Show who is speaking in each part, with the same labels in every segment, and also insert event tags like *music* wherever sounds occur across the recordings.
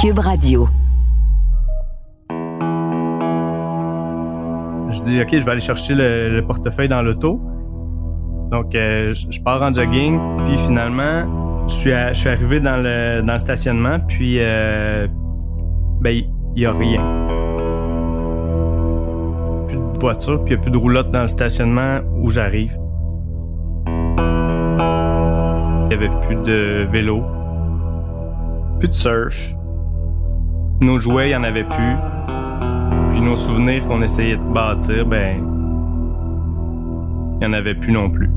Speaker 1: Cube Radio.
Speaker 2: Je dis, OK, je vais aller chercher le, portefeuille dans l'auto. Donc, euh, je pars en jogging, puis finalement, je suis, arrivé dans le, dans le stationnement, puis euh, ben, il n'y a rien. Plus de voiture, puis il n'y a plus de roulotte dans le stationnement où j'arrive. Il n'y avait plus de vélo, plus de surf. Nos jouets, il n'y en avait plus. Puis nos souvenirs qu'on essayait de bâtir, ben, il n'y en avait plus non plus.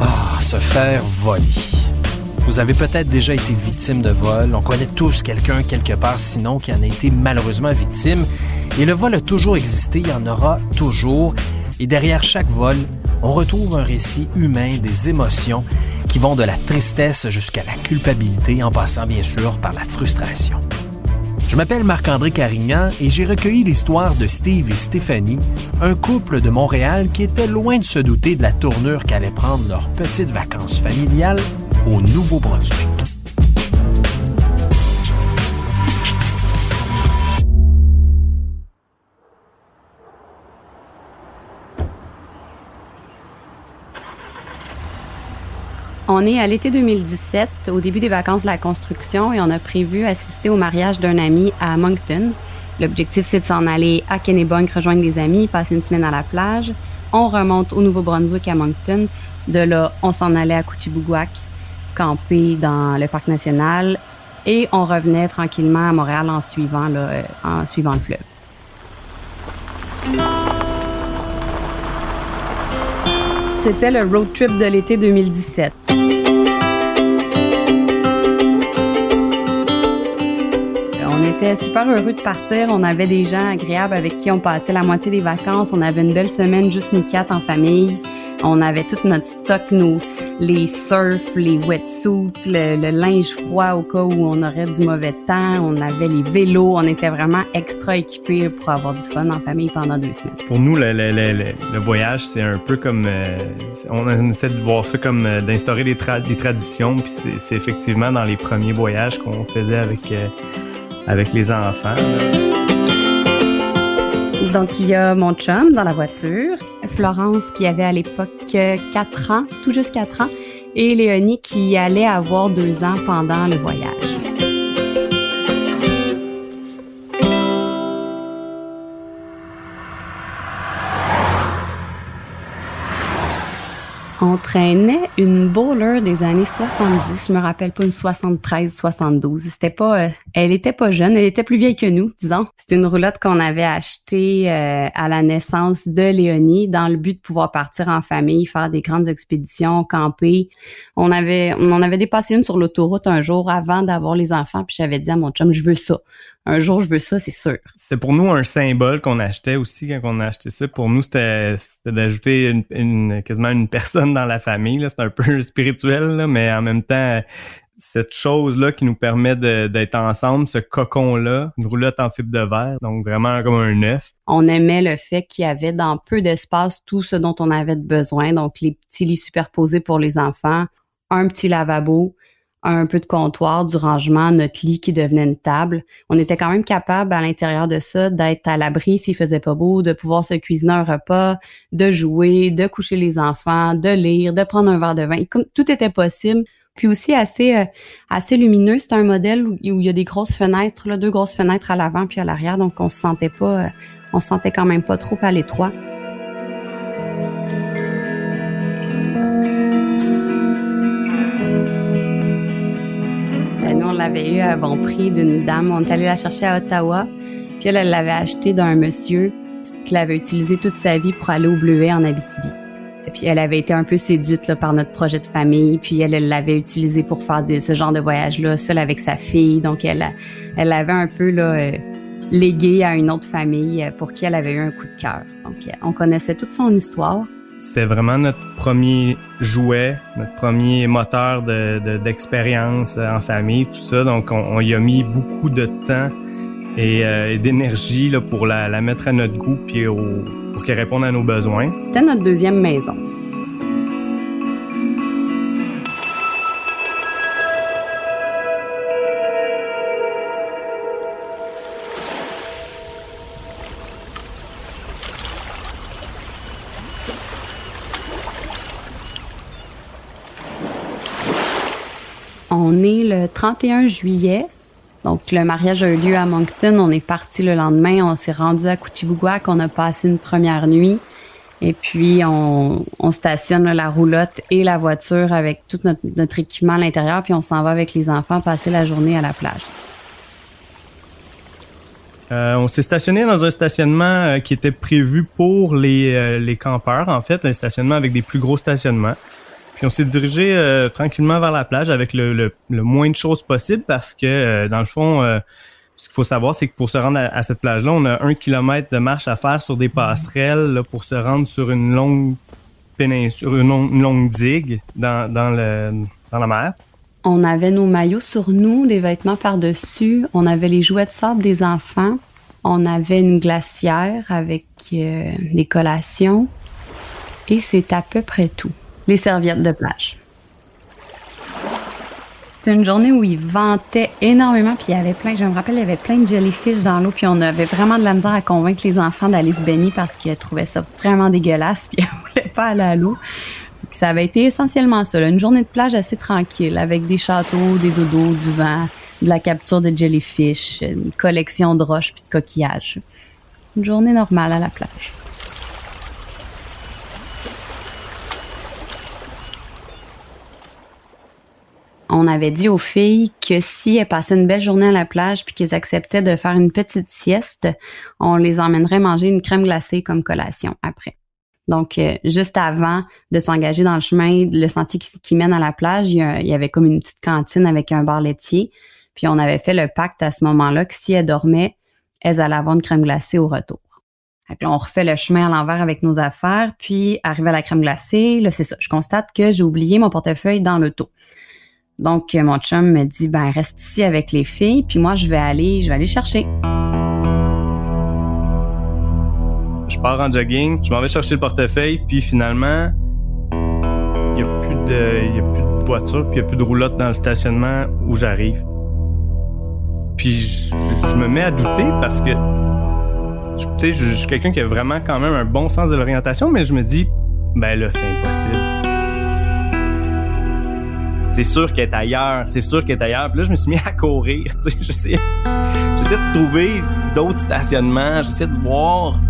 Speaker 3: Ah, se faire voler. Vous avez peut-être déjà été victime de vol. On connaît tous quelqu'un quelque part, sinon, qui en a été malheureusement victime. Et le vol a toujours existé, il y en aura toujours. Et derrière chaque vol, on retrouve un récit humain des émotions qui vont de la tristesse jusqu'à la culpabilité, en passant bien sûr par la frustration. Je m'appelle Marc-André Carignan et j'ai recueilli l'histoire de Steve et Stéphanie, un couple de Montréal qui était loin de se douter de la tournure qu'allaient prendre leurs petites vacances familiales au Nouveau-Brunswick.
Speaker 4: On est à l'été 2017, au début des vacances de la construction, et on a prévu assister au mariage d'un ami à Moncton. L'objectif, c'est de s'en aller à Kennebunk, rejoindre des amis, passer une semaine à la plage. On remonte au Nouveau-Brunswick à Moncton. De là, on s'en allait à Kouchibouguac, camper dans le parc national, et on revenait tranquillement à Montréal en suivant, euh, en suivant le fleuve. C'était le road trip de l'été 2017. On était super heureux de partir. On avait des gens agréables avec qui on passait la moitié des vacances. On avait une belle semaine juste nous quatre en famille. On avait tout notre stock, nous, les surfs, les wetsuits, le, le, linge froid au cas où on aurait du mauvais temps. On avait les vélos. On était vraiment extra équipés pour avoir du fun en famille pendant deux semaines.
Speaker 2: Pour nous, le, le voyage, c'est un peu comme... Euh, on essaie de voir ça comme euh, d'instaurer des, des, traditions. Puis c'est effectivement dans les premiers voyages qu'on faisait avec, euh, avec les enfants.
Speaker 4: Donc, il y a mon chum dans la voiture, Florence qui avait à l'époque 4 ans, tout juste 4 ans, et Léonie qui allait avoir 2 ans pendant le voyage. Traînait une bowler des années 70, je me rappelle pas une 73 72. C'était pas euh, elle était pas jeune, elle était plus vieille que nous, disons. C'était une roulotte qu'on avait achetée euh, à la naissance de Léonie dans le but de pouvoir partir en famille, faire des grandes expéditions, camper. On avait on en avait dépassé une sur l'autoroute un jour avant d'avoir les enfants, puis j'avais dit à mon chum je veux ça un jour je veux ça, c'est sûr.
Speaker 2: C'est pour nous un symbole qu'on achetait aussi quand on a acheté ça. Pour nous, c'était d'ajouter une, quasiment une personne dans la famille. C'est un peu *laughs* spirituel, mais en même temps, cette chose-là qui nous permet d'être ensemble, ce cocon-là, une roulotte en fibre de verre, donc vraiment comme un œuf.
Speaker 4: On aimait le fait qu'il y avait dans peu d'espace tout ce dont on avait besoin, donc les petits lits superposés pour les enfants, un petit lavabo, un peu de comptoir, du rangement, notre lit qui devenait une table. On était quand même capable à l'intérieur de ça d'être à l'abri s'il faisait pas beau, de pouvoir se cuisiner un repas, de jouer, de coucher les enfants, de lire, de prendre un verre de vin. Tout était possible. Puis aussi assez euh, assez lumineux. C'est un modèle où, il y a des grosses fenêtres, là, deux grosses fenêtres à l'avant puis à l'arrière, donc on se sentait pas, euh, on se sentait quand même pas trop à l'étroit. Nous, on l'avait eu à bon prix d'une dame. On est allé la chercher à Ottawa. Puis elle, l'avait acheté d'un monsieur qui l'avait utilisé toute sa vie pour aller au Bleuet en Abitibi. Puis elle avait été un peu séduite par notre projet de famille. Puis elle, l'avait utilisé pour faire ce genre de voyage-là, seule avec sa fille. Donc elle, elle l'avait un peu là, euh, légué à une autre famille pour qui elle avait eu un coup de cœur. Donc on connaissait toute son histoire.
Speaker 2: C'est vraiment notre premier jouet, notre premier moteur de, d'expérience en famille, tout ça. Donc, on, y a mis beaucoup de temps et, euh, d'énergie pour la, la, mettre à notre goût puis pour qu'elle réponde à nos besoins.
Speaker 4: C'était notre deuxième maison. On est le 31 juillet. Donc, le mariage a eu lieu à Moncton. On est parti le lendemain. On s'est rendu à Kouchibouguac. On a passé une première nuit. Et puis, on, stationne la roulotte et la voiture avec tout notre, équipement à l'intérieur. Puis, on s'en va avec les enfants passer la journée à la plage.
Speaker 2: Euh, on s'est stationné dans un stationnement euh, qui était prévu pour euh, les campeurs, en fait, un stationnement avec des plus gros stationnements. Puis on s'est dirigé euh, tranquillement vers la plage avec le, le, moins de choses possible parce que, euh, dans le fond, euh, ce qu'il faut savoir, c'est que pour se rendre à, cette plage-là, on a un kilomètre de marche à faire sur des passerelles pour se rendre sur une longue péninsule, une, longue, digue dans, dans, le, dans la mer.
Speaker 4: On avait nos maillots sur nous, des vêtements par-dessus. On avait les jouets de sable des enfants. On avait une glacière avec des collations. Et c'est à peu près tout les serviettes de plage. C'était une journée où il ventait énormément, puis il y avait plein, je me rappelle, il y avait plein de jellyfish dans l'eau, puis on avait vraiment de la misère à convaincre les enfants d'aller se baigner parce qu'ils trouvaient ça vraiment dégueulasse, *laughs* puis ils voulaient pas aller à l'eau. Ça avait été essentiellement ça, une journée de plage assez tranquille, avec des châteaux, des dodos, du vent, de la capture de jellyfish, une collection de roches puis de coquillages. Une journée normale à la plage. On avait dit aux filles que si elles passaient une belle journée à la plage puis qu'elles acceptaient de faire une petite sieste, on les emmènerait manger une crème glacée comme collation après. Donc, euh, juste avant de s'engager dans le chemin, le sentier qui, mène à la plage, il y, avait comme une petite cantine avec un bar laitier. Puis on avait fait le pacte à ce moment-là que si elles dormaient, elles allaient avoir une crème glacée au retour. Fait on refait le chemin à l'envers avec nos affaires, puis arrivé à la crème glacée, là c'est ça. Je constate que j'ai oublié mon portefeuille dans l'auto. Donc, mon chum me dit, ben, reste ici avec les filles, puis moi, je vais aller, je vais aller chercher.
Speaker 2: Je pars en jogging, je m'en vais chercher le portefeuille, puis finalement, il n'y a plus de, y a plus de voiture, puis il n'y a plus de roulotte dans le stationnement où j'arrive. Puis je, me mets à douter parce que, tu sais, je suis quelqu'un qui a vraiment quand même un bon sens de l'orientation, mais je me dis, ben là, c'est impossible c'est sûr qu'elle est ailleurs, c'est sûr qu'elle est ailleurs. Puis là, je me suis mis à courir, *laughs* tu sais, de trouver d'autres stationnements, j'essaie de voir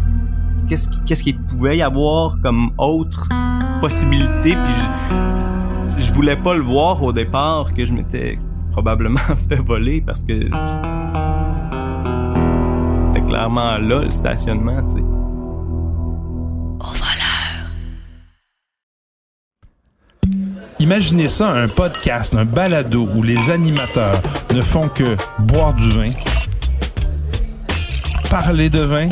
Speaker 2: qu'est-ce, qu'est-ce qu'il pouvait y avoir comme autre possibilité, puis je, je voulais pas le voir au départ, que je m'étais probablement *laughs* fait voler parce que c'était clairement là le stationnement, tu sais.
Speaker 5: Imaginez ça un podcast, un balado où les animateurs ne font que boire du vin, parler de vin,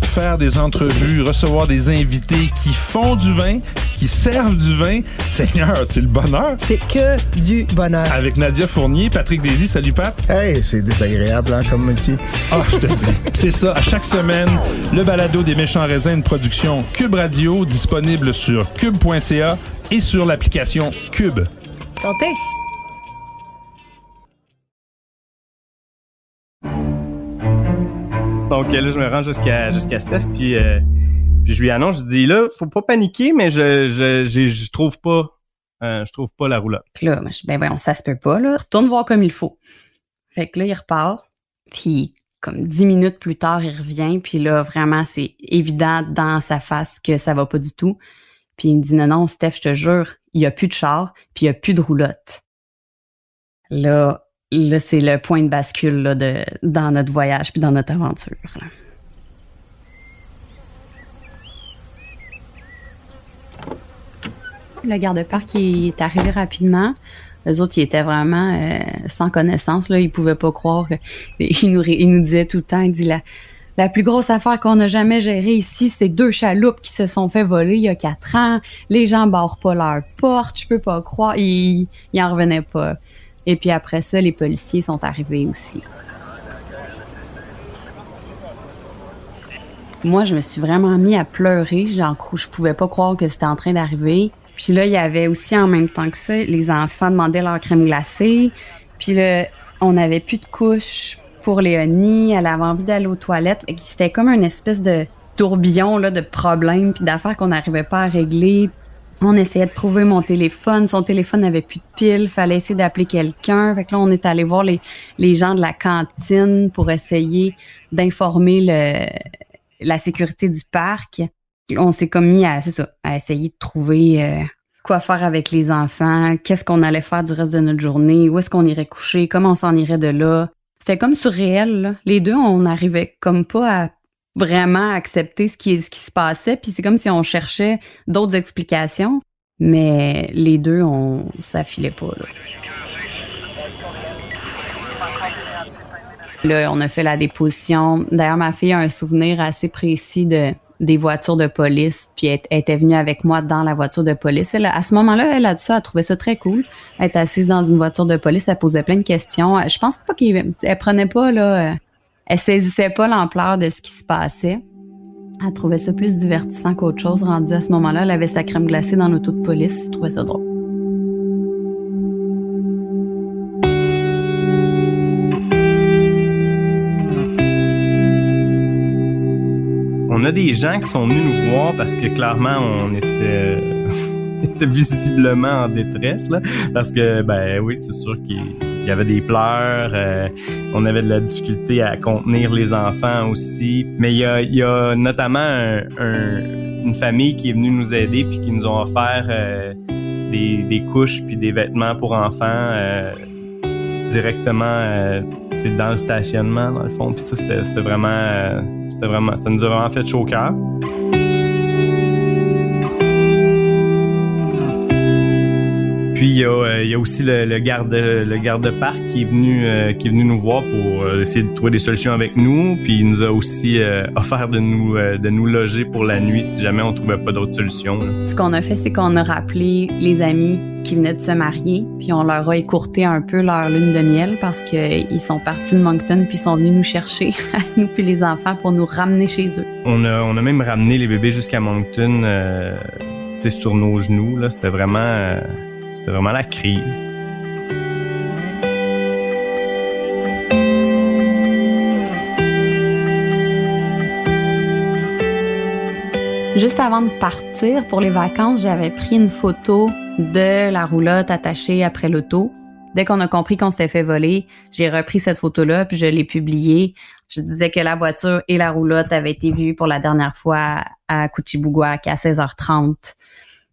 Speaker 5: faire des entrevues, recevoir des invités qui font du vin, qui servent du vin. *laughs* Seigneur, c'est le bonheur.
Speaker 6: C'est que du bonheur.
Speaker 5: Avec Nadia Fournier, Patrick Daisy. Salut, Pat.
Speaker 7: Hey, c'est désagréable hein, comme métier.
Speaker 5: Ah, je te dis. *laughs* C'est ça. À chaque semaine, le balado des méchants raisins, une production Cube Radio, disponible sur cube.ca et sur l'application Cube.
Speaker 6: Santé!
Speaker 2: Donc là, je me rends jusqu'à jusqu'à Steph, puis, euh, puis je lui annonce, je dis là, faut pas paniquer, mais je je, je, trouve pas euh, je trouve pas la roulotte.
Speaker 4: Là, ben voyons, ça se peut pas, là. Retourne voir comme il faut. Fait que là, il repart, puis comme dix minutes plus tard, il revient, puis là, vraiment, c'est évident dans sa face que ça va pas du tout. Puis il me dit non, non, Steph, je te jure, il n'y a plus de char, puis il n'y a plus de roulotte. Là, là c'est le point de bascule là, de, dans notre voyage puis dans notre aventure. Le garde-parc est arrivé rapidement. Les autres, ils étaient vraiment euh, sans connaissance. Là. Ils pouvaient pas croire. Il nous, il nous disait tout le temps, il dit la, plus grosse affaire qu'on a jamais gérée ici, c'est deux chaloupes qui se sont fait voler il y a quatre ans. Les gens barrent pas leur porte, je peux pas croire. Ils, ils en revenaient pas. Et puis après ça, les policiers sont arrivés aussi. Moi, je me suis vraiment mis à pleurer. J'en, je pouvais pas croire que c'était en train d'arriver. Puis là, il y avait aussi en même temps que ça, les enfants demandaient leur crème glacée. Puis là, on n'avait plus de couches pour Léonie. Elle avait envie d'aller aux toilettes. C'était comme une espèce de tourbillon là, de problèmes puis d'affaires qu'on n'arrivait pas à régler. On essayait de trouver mon téléphone. Son téléphone n'avait plus de pile. Fallait essayer d'appeler quelqu'un. Fait que là, on est allé voir les, les gens de la cantine pour essayer d'informer le, la sécurité du parc. On s'est comme mis à, à essayer de trouver euh, quoi faire avec les enfants, qu'est-ce qu'on allait faire du reste de notre journée, où est-ce qu'on irait coucher, comment on s'en irait de là. C'était comme surréel. Là. Les deux, on n'arrivait comme pas à vraiment accepter ce qui, ce qui se passait, puis c'est comme si on cherchait d'autres explications, mais les deux, on s'affilait pas. Là. Là, on a fait la déposition. D'ailleurs, ma fille a un souvenir assez précis de des voitures de police, puis elle, était venue avec moi dans la voiture de police. Elle, à ce moment-là, elle a ça, elle trouvait ça très cool. Elle était assise dans une voiture de police, elle posait plein de questions. Je pense pas qu'elle prenait pas là, elle saisissait pas l'ampleur de ce qui se passait. Elle trouvait ça plus divertissant qu'autre chose. Rendue à ce moment-là, elle avait sa crème glacée dans l'auto de police. Trouvait ça drôle.
Speaker 2: On a des gens qui sont venus nous voir parce que clairement on était, *laughs* visiblement en détresse là, parce que ben oui c'est sûr qu'il y avait des pleurs, euh, on avait de la difficulté à contenir les enfants aussi, mais il y a, y a notamment un, une famille qui est venue nous aider puis qui nous ont offert euh, des, des, couches puis des vêtements pour enfants euh, directement dans le stationnement, dans le fond. Puis ça, c'était vraiment, euh, c'était vraiment, ça nous a vraiment fait chaud au cœur. Puis il y a, euh, il y a aussi le, le, garde le garde-parc qui est venu euh, qui est venu nous voir pour euh, essayer de trouver des solutions avec nous. Puis il nous a aussi offert de nous de nous loger pour la nuit si jamais on trouvait pas d'autres solutions.
Speaker 4: Ce qu'on a fait, c'est qu'on a rappelé les amis qui venaient de se marier, puis on leur a écourté un peu leur lune de miel parce qu'ils sont partis de Moncton puis sont venus nous chercher, *laughs* nous puis les enfants, pour nous ramener chez eux.
Speaker 2: On a, on a même ramené les bébés jusqu'à Moncton, euh, sur nos genoux. Là, c'était vraiment, euh, c'était vraiment la crise.
Speaker 4: Juste avant de partir pour les vacances, j'avais pris une photo de la roulotte attachée après l'auto. Dès qu'on a compris qu'on s'était fait voler, j'ai repris cette photo-là puis je l'ai publiée. Je disais que la voiture et la roulotte avaient été vues pour la dernière fois à Kuchibouguac à 16h30.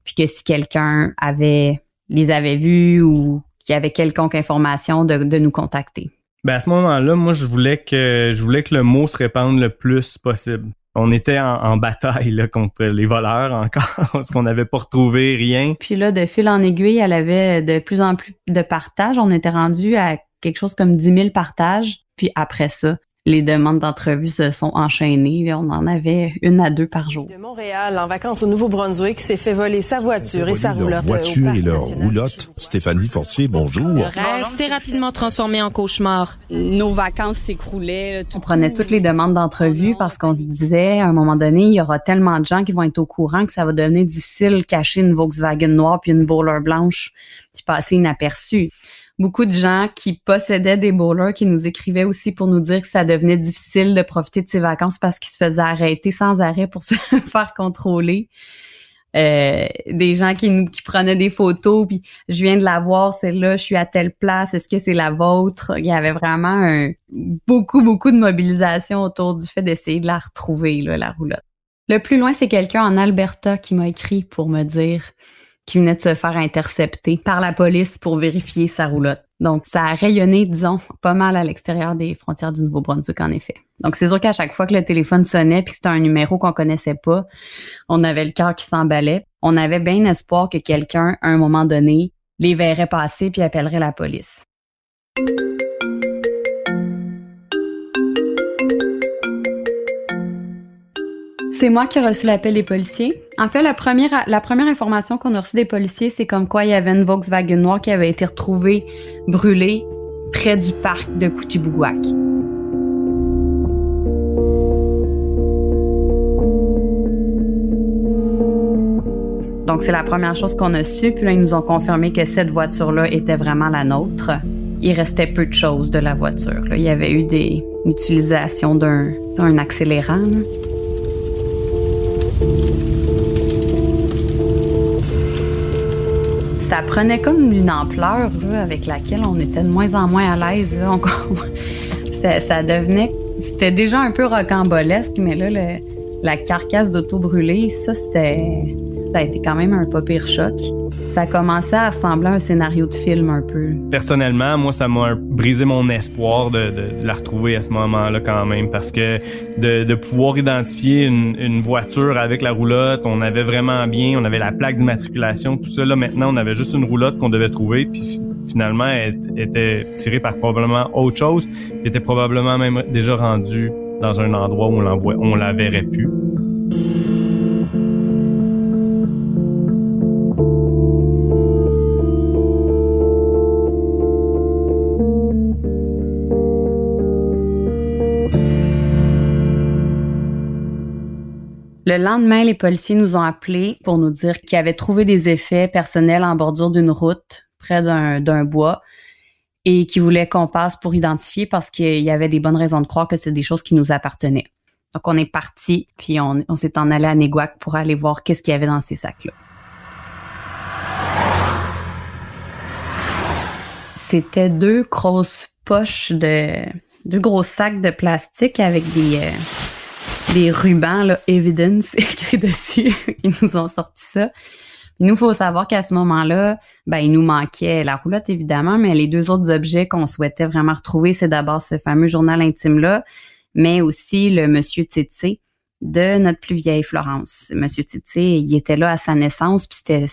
Speaker 4: Puis que si quelqu'un avait les avait vus ou qu'il y avait quelconque information de, de nous contacter?
Speaker 2: Ben à ce moment-là, moi je voulais que je voulais que le mot se répande le plus possible on était en, bataille là, contre les voleurs encore, *laughs* parce qu'on n'avait pas retrouvé rien.
Speaker 4: Puis là, de fil en aiguille, elle avait de plus en plus de partages. On était rendu à quelque chose comme 10 000 partages. Puis après ça, les demandes d'entrevue se sont enchaînées. On en avait une à deux par jour.
Speaker 6: De Montréal, en vacances au Nouveau-Brunswick, s'est fait voler sa voiture et sa roulotte.
Speaker 8: voiture et leur roulotte. Stéphanie Forcier, bonjour. Le
Speaker 9: rêve s'est rapidement transformé en cauchemar.
Speaker 4: Nos vacances s'écroulaient. On prenait toutes les demandes d'entrevue parce qu'on se disait, à un moment donné, il y aura tellement de gens qui vont être au courant que ça va devenir difficile de cacher une Volkswagen noire puis une bowler blanche qui passer inaperçue beaucoup de gens qui possédaient des bowlers qui nous écrivaient aussi pour nous dire que ça devenait difficile de profiter de ses vacances parce qu'ils se faisaient arrêter sans arrêt pour *laughs* se faire contrôler. Euh, des gens qui nous qui prenaient des photos puis je viens de la voir celle-là je suis à telle place est-ce que c'est la vôtre il y avait vraiment un, beaucoup beaucoup de mobilisation autour du fait d'essayer de la retrouver là, la roulotte le plus loin c'est quelqu'un en Alberta qui m'a écrit pour me dire qui venait de se faire intercepter par la police pour vérifier sa roulotte. Donc, ça a rayonné, disons, pas mal à l'extérieur des frontières du Nouveau-Brunswick, en effet. Donc, c'est sûr qu'à chaque fois que le téléphone sonnait puis que c'était un numéro qu'on connaissait pas, on avait le cœur qui s'emballait. On avait bien espoir que quelqu'un, à un moment donné, les verrait passer puis appellerait la police. C'est moi qui ai reçu l'appel des policiers. En fait, la première, la première information qu'on a reçue des policiers, c'est comme quoi il y avait une Volkswagen noire qui avait été retrouvée brûlée près du parc de Coutibougouac. Donc, c'est la première chose qu'on a su. Puis là, ils nous ont confirmé que cette voiture-là était vraiment la nôtre. Il restait peu de choses de la voiture. Il y avait eu des utilisations d'un, accélérant. Ça prenait comme une ampleur avec laquelle on était de moins en moins à l'aise. *laughs* ça, ça, devenait... C'était déjà un peu rocambolesque, mais là, la carcasse d'auto brûlée, ça, c'était ça a été quand même un pas pire choc. Ça a commencé à ressembler à un scénario de film un peu.
Speaker 2: Personnellement, moi, ça m'a brisé mon espoir de, la retrouver à ce moment-là quand même, parce que de, pouvoir identifier une, voiture avec la roulotte, on avait vraiment bien, on avait la plaque d'immatriculation, tout ça. Là, maintenant, on avait juste une roulotte qu'on devait trouver, puis finalement, elle était tirée par probablement autre chose, qui était probablement même déjà rendue dans un endroit où on, on la verrait plus.
Speaker 4: Le lendemain, les policiers nous ont appelés pour nous dire qu'ils avaient trouvé des effets personnels en bordure d'une route près d'un bois et qu'ils voulaient qu'on passe pour identifier parce qu'il y avait des bonnes raisons de croire que c'est des choses qui nous appartenaient. Donc on est parti, puis on, s'est en allé à Néguac pour aller voir qu'est-ce qu'il y avait dans ces sacs-là. C'était deux grosses poches de deux gros sacs de plastique avec des euh, des rubans, là, evidence *laughs* écrit dessus. Ils nous ont sorti ça. Il nous faut savoir qu'à ce moment-là, ben, il nous manquait la roulotte, évidemment, mais les deux autres objets qu'on souhaitait vraiment retrouver, c'est d'abord ce fameux journal intime-là, mais aussi le Monsieur Titi de notre plus vieille Florence. Monsieur Titi, il était là à sa naissance, puis c'était,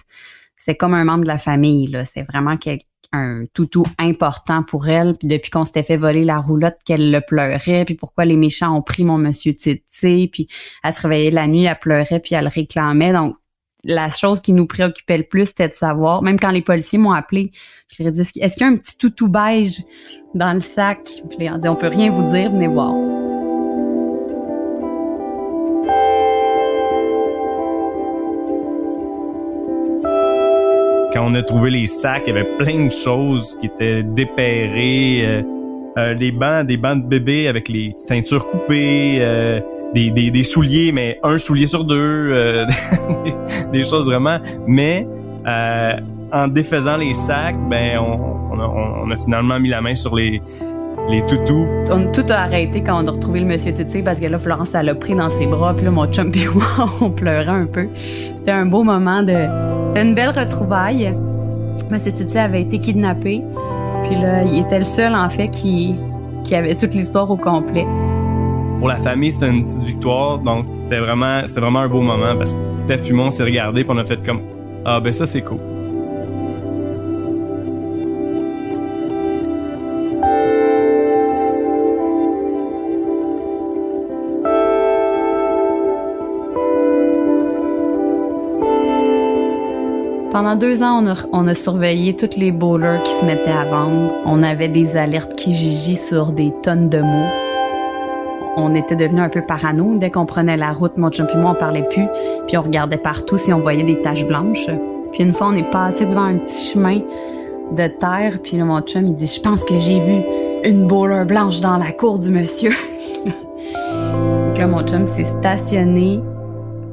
Speaker 4: c'est comme un membre de la famille, là. C'est vraiment quelqu'un un toutou important pour elle. Puis depuis qu'on s'était fait voler la roulotte, qu'elle le pleurait. Puis pourquoi les méchants ont pris mon monsieur Titi. Puis elle se réveillait la nuit, elle pleurait, puis elle réclamait. Donc la chose qui nous préoccupait le plus, c'était de savoir, même quand les policiers m'ont appelé, je leur ai dit, est-ce qu'il y a un petit toutou beige dans le sac? Ont dit, on peut rien vous dire, venez voir.
Speaker 2: Quand on a trouvé les sacs, il y avait plein de choses qui étaient dépérées. Euh, euh, des bancs, des bancs de bébé avec les ceintures coupées, euh, des, des, souliers, mais un soulier sur deux, euh, *laughs* des, choses vraiment. Mais en défaisant les sacs, ben on, a, finalement mis la main sur les les toutous.
Speaker 4: On tout a arrêté quand on a retrouvé le monsieur Titi parce que là Florence elle l'a pris dans ses bras puis là mon chum *laughs* et moi on pleurait un peu. C'était un beau moment de une belle retrouvaille. Monsieur Titi avait été kidnappé. Puis là, il était le seul, en fait, qui, avait toute l'histoire au complet.
Speaker 2: Pour la famille, c'était une petite victoire. Donc, c'était vraiment, c'était vraiment un beau moment parce que Steph et moi, on s'est regardé puis on a fait comme, ah, ben ça, c'est cool.
Speaker 4: Pendant deux ans, on a, surveillé toutes les bowlers qui se mettaient à vendre. On avait des alertes Kijiji sur des tonnes de mots. On était devenu un peu parano. Dès qu'on prenait la route, mon chum et moi, on parlait plus. Puis on regardait partout si on voyait des taches blanches. Puis une fois, on est passé devant un petit chemin de terre. Puis là, mon chum, il dit, je pense que j'ai vu une bowler blanche dans la cour du monsieur. *laughs* Là, mon chum s'est stationné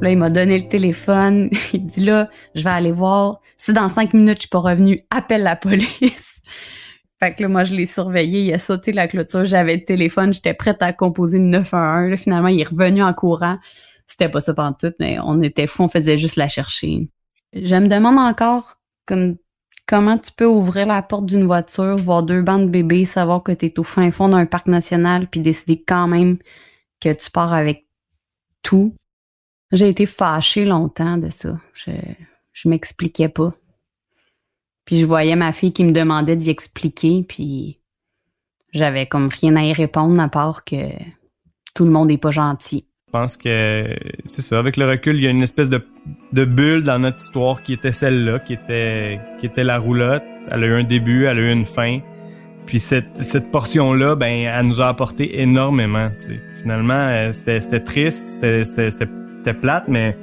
Speaker 4: Là, il m'a donné le téléphone. *laughs* Il dit là, je vais aller voir. Si dans cinq minutes, je suis pas revenu, appelle la *laughs* police. Fait que là, moi, je l'ai surveillé. Il a sauté la clôture. J'avais le téléphone. J'étais prête à composer le 911. Là, finalement, il est revenu en courant. C'était pas ça pendant tout, mais on était fous. On faisait juste la chercher. Je me demande encore comme comment tu peux ouvrir la porte d'une voiture, voir deux bancs de bébés, savoir que tu es au fin fond d'un parc national, puis décider quand même que tu pars avec tout? J'ai été fâchée longtemps de ça. Je, je m'expliquais pas. Puis je voyais ma fille qui me demandait d'y expliquer, puis j'avais comme rien à y répondre à part que tout le monde est pas gentil.
Speaker 2: pense que c'est ça. Avec le recul, il y a une espèce de, de bulle dans notre histoire qui était celle-là, qui était qui était la roulotte. Elle a eu un début, elle a eu une fin. Puis cette, cette portion-là, ben, elle nous a apporté énormément. Finalement, euh, c'était triste, c'était c'était plate, mais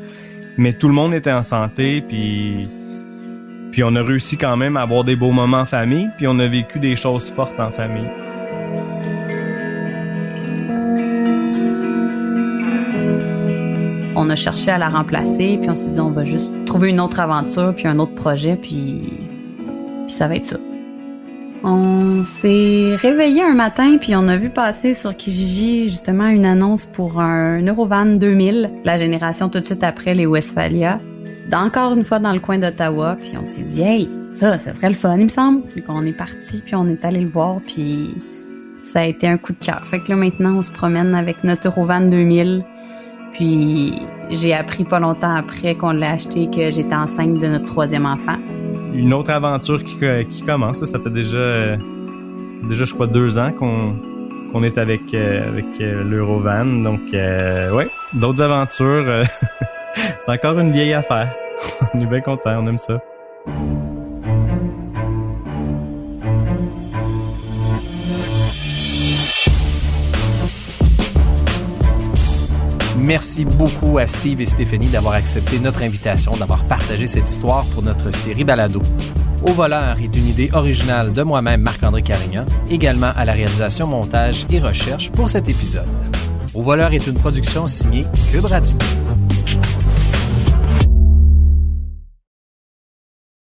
Speaker 2: mais tout le monde était en santé, puis puis on a réussi quand même à avoir des beaux moments en famille, puis on a vécu des choses fortes en famille.
Speaker 4: On a cherché à la remplacer, puis on s'est dit on va juste trouver une autre aventure, puis un autre projet, puis, puis ça va être ça. On s'est réveillé un matin, puis on a vu passer sur Kijiji justement une annonce pour un Eurovan 2000, la génération tout de suite après les Westphalia, encore une fois dans le coin d'Ottawa, puis on s'est dit hey, ça, ça serait le fun, il me semble. Puis qu'on est parti, puis on est allé le voir, puis ça a été un coup de cœur. Fait que là maintenant, on se promène avec notre Eurovan 2000. Puis j'ai appris pas longtemps après qu'on l'a acheté que j'étais enceinte de notre troisième enfant.
Speaker 2: Une autre aventure qui, qui commence. Ça fait déjà, euh, déjà je crois, deux ans qu'on qu'on est avec, euh, avec euh, l'Eurovan. Donc, euh, ouais, d'autres aventures. euh, *laughs* C'est encore une vieille affaire. *laughs* on est bien content, on aime ça.
Speaker 3: Merci beaucoup à Steve et Stéphanie d'avoir accepté notre invitation, d'avoir partagé cette histoire pour notre série Balado. Au voleur est une idée originale de moi-même, Marc-André Carignan, également à la réalisation, montage et recherche pour cet épisode. Au voleur est une production signée Cube Radio.